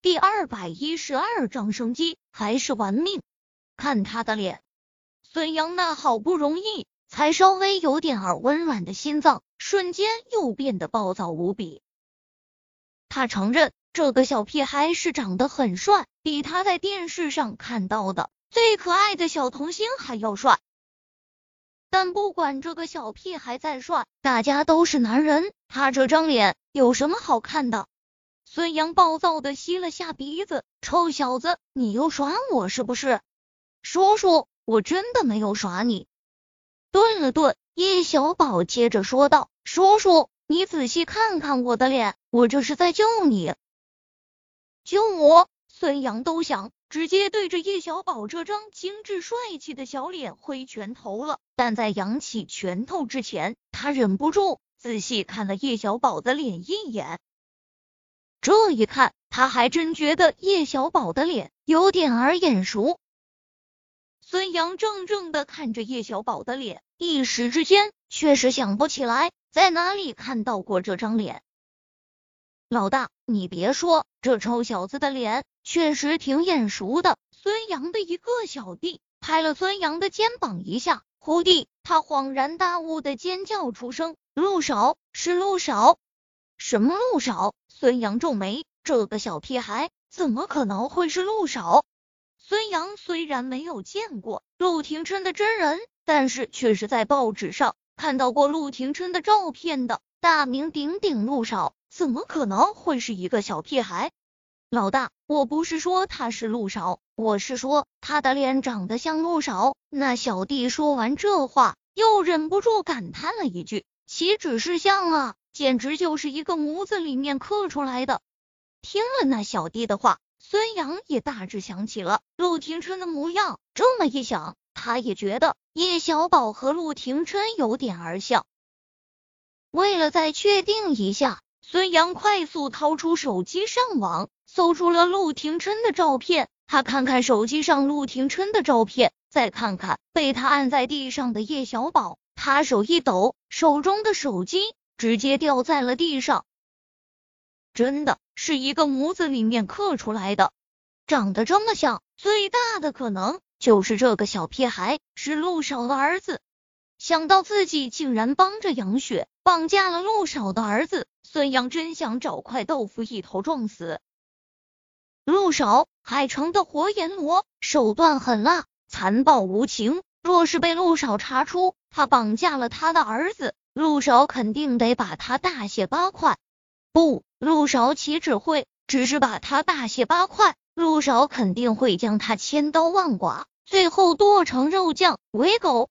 第二百一十二章生机还是玩命？看他的脸，孙杨那好不容易才稍微有点儿温软的心脏，瞬间又变得暴躁无比。他承认这个小屁孩是长得很帅，比他在电视上看到的最可爱的小童星还要帅。但不管这个小屁孩再帅，大家都是男人，他这张脸有什么好看的？孙杨暴躁的吸了下鼻子，臭小子，你又耍我是不是？叔叔，我真的没有耍你。顿了顿，叶小宝接着说道：“叔叔，你仔细看看我的脸，我这是在救你。”救我？孙杨都想。直接对着叶小宝这张精致帅气的小脸挥拳头了，但在扬起拳头之前，他忍不住仔细看了叶小宝的脸一眼。这一看，他还真觉得叶小宝的脸有点儿眼熟。孙杨怔怔的看着叶小宝的脸，一时之间确实想不起来在哪里看到过这张脸。老大，你别说，这臭小子的脸。确实挺眼熟的。孙杨的一个小弟拍了孙杨的肩膀一下，忽地他恍然大悟的尖叫出声：“陆少，是陆少！”什么陆少？孙杨皱眉，这个小屁孩怎么可能会是陆少？孙杨虽然没有见过陆廷琛的真人，但是却是在报纸上看到过陆廷琛的照片的。大名鼎鼎陆少，怎么可能会是一个小屁孩？老大，我不是说他是陆少，我是说他的脸长得像陆少。那小弟说完这话，又忍不住感叹了一句：“岂止是像啊，简直就是一个模子里面刻出来的。”听了那小弟的话，孙杨也大致想起了陆廷琛的模样。这么一想，他也觉得叶小宝和陆廷琛有点儿像。为了再确定一下，孙杨快速掏出手机上网。搜出了陆廷琛的照片，他看看手机上陆廷琛的照片，再看看被他按在地上的叶小宝，他手一抖，手中的手机直接掉在了地上。真的是一个模子里面刻出来的，长得这么像，最大的可能就是这个小屁孩是陆少的儿子。想到自己竟然帮着杨雪绑架了陆少的儿子，孙杨真想找块豆腐一头撞死。陆少，海城的活阎罗，手段狠辣，残暴无情。若是被陆少查出他绑架了他的儿子，陆少肯定得把他大卸八块。不，陆少岂只会只是把他大卸八块，陆少肯定会将他千刀万剐，最后剁成肉酱喂狗。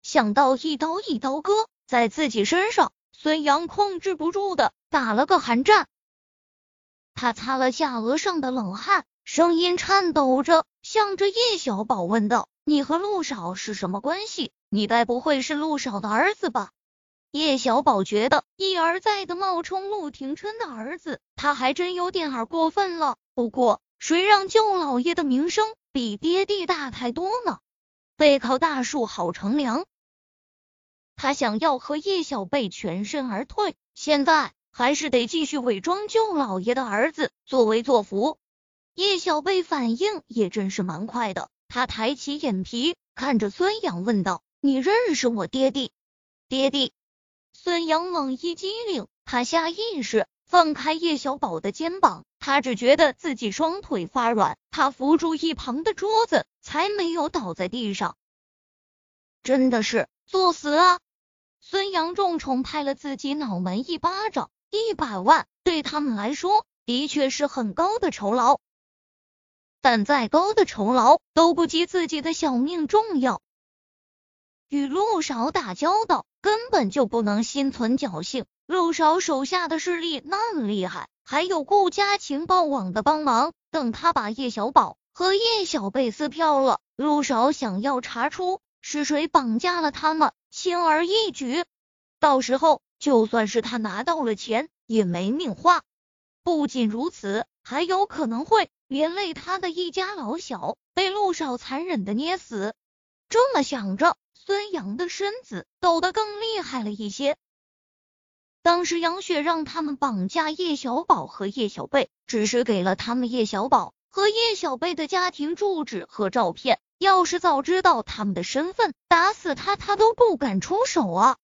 想到一刀一刀割在自己身上，孙杨控制不住的打了个寒战。他擦了下额上的冷汗，声音颤抖着，向着叶小宝问道：“你和陆少是什么关系？你该不会是陆少的儿子吧？”叶小宝觉得一而再的冒充陆廷琛的儿子，他还真有点儿过分了。不过，谁让舅老爷的名声比爹地大太多呢？背靠大树好乘凉，他想要和叶小贝全身而退。现在。还是得继续伪装舅老爷的儿子，作威作福。叶小贝反应也真是蛮快的，他抬起眼皮看着孙杨问道：“你认识我爹地？”爹地？孙杨猛一激灵，他下意识放开叶小宝的肩膀，他只觉得自己双腿发软，他扶住一旁的桌子，才没有倒在地上。真的是作死啊！孙杨重重拍了自己脑门一巴掌。一百万对他们来说的确是很高的酬劳，但再高的酬劳都不及自己的小命重要。与陆少打交道根本就不能心存侥幸，陆少手下的势力那么厉害，还有顾家情报网的帮忙。等他把叶小宝和叶小贝撕票了，陆少想要查出是谁绑架了他们，轻而易举。到时候。就算是他拿到了钱，也没命花。不仅如此，还有可能会连累他的一家老小被陆少残忍的捏死。这么想着，孙杨的身子抖得更厉害了一些。当时杨雪让他们绑架叶小宝和叶小贝，只是给了他们叶小宝和叶小贝的家庭住址和照片。要是早知道他们的身份，打死他他都不敢出手啊！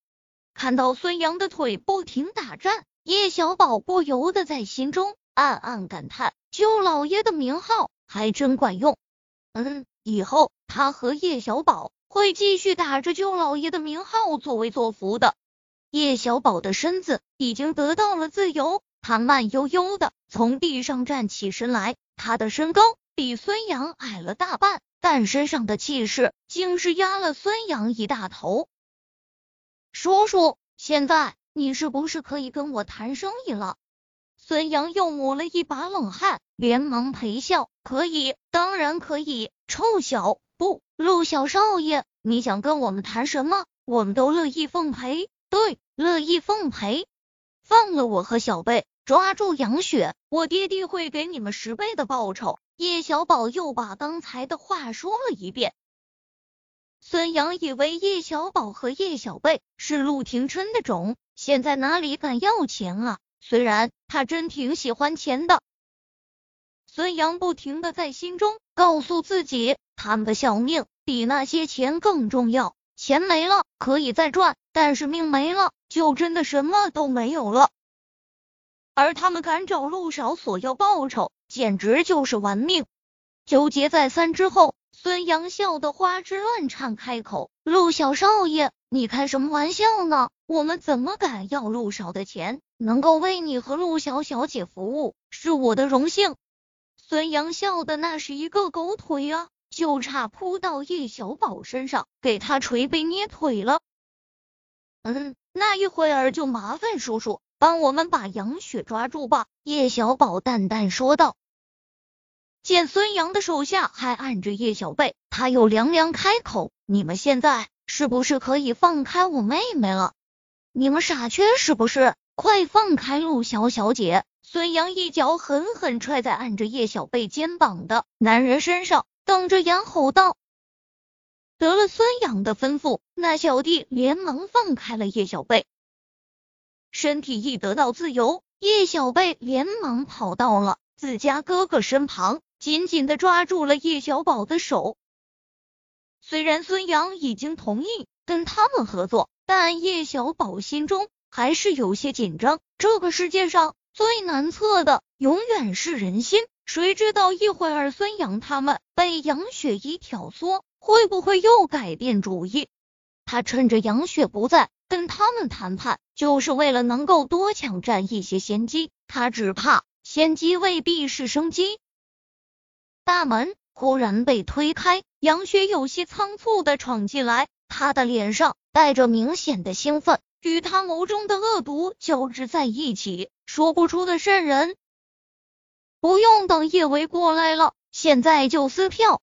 看到孙杨的腿不停打颤，叶小宝不由得在心中暗暗感叹：舅老爷的名号还真管用。嗯，以后他和叶小宝会继续打着舅老爷的名号作威作福的。叶小宝的身子已经得到了自由，他慢悠悠的从地上站起身来。他的身高比孙杨矮了大半，但身上的气势竟是压了孙杨一大头。叔叔，现在你是不是可以跟我谈生意了？孙杨又抹了一把冷汗，连忙陪笑：“可以，当然可以。臭小不，陆小少爷，你想跟我们谈什么？我们都乐意奉陪。”对，乐意奉陪，放了我和小贝，抓住杨雪，我爹爹会给你们十倍的报酬。叶小宝又把刚才的话说了一遍。孙杨以为叶小宝和叶小贝是陆廷琛的种，现在哪里敢要钱啊？虽然他真挺喜欢钱的，孙杨不停的在心中告诉自己，他们的小命比那些钱更重要。钱没了可以再赚，但是命没了就真的什么都没有了。而他们敢找陆少索要报酬，简直就是玩命。纠结再三之后，孙杨笑得花枝乱颤，开口：“陆小少爷，你开什么玩笑呢？我们怎么敢要陆少的钱？能够为你和陆小小姐服务，是我的荣幸。”孙杨笑的那是一个狗腿啊！就差扑到叶小宝身上，给他捶背捏腿了。嗯，那一会儿就麻烦叔叔帮我们把杨雪抓住吧。叶小宝淡淡说道。见孙杨的手下还按着叶小贝，他又凉凉开口：“你们现在是不是可以放开我妹妹了？你们傻缺是不是？快放开陆小小姐！”孙杨一脚狠狠踹在按着叶小贝肩膀的男人身上。瞪着眼吼道：“得了孙杨的吩咐，那小弟连忙放开了叶小贝。身体一得到自由，叶小贝连忙跑到了自家哥哥身旁，紧紧的抓住了叶小宝的手。虽然孙杨已经同意跟他们合作，但叶小宝心中还是有些紧张。这个世界上最难测的，永远是人心。”谁知道一会儿孙杨他们被杨雪一挑唆，会不会又改变主意？他趁着杨雪不在跟他们谈判，就是为了能够多抢占一些先机。他只怕先机未必是生机。大门忽然被推开，杨雪有些仓促的闯进来，他的脸上带着明显的兴奋，与他眸中的恶毒交织在一起，说不出的渗人。不用等叶维过来了，现在就撕票。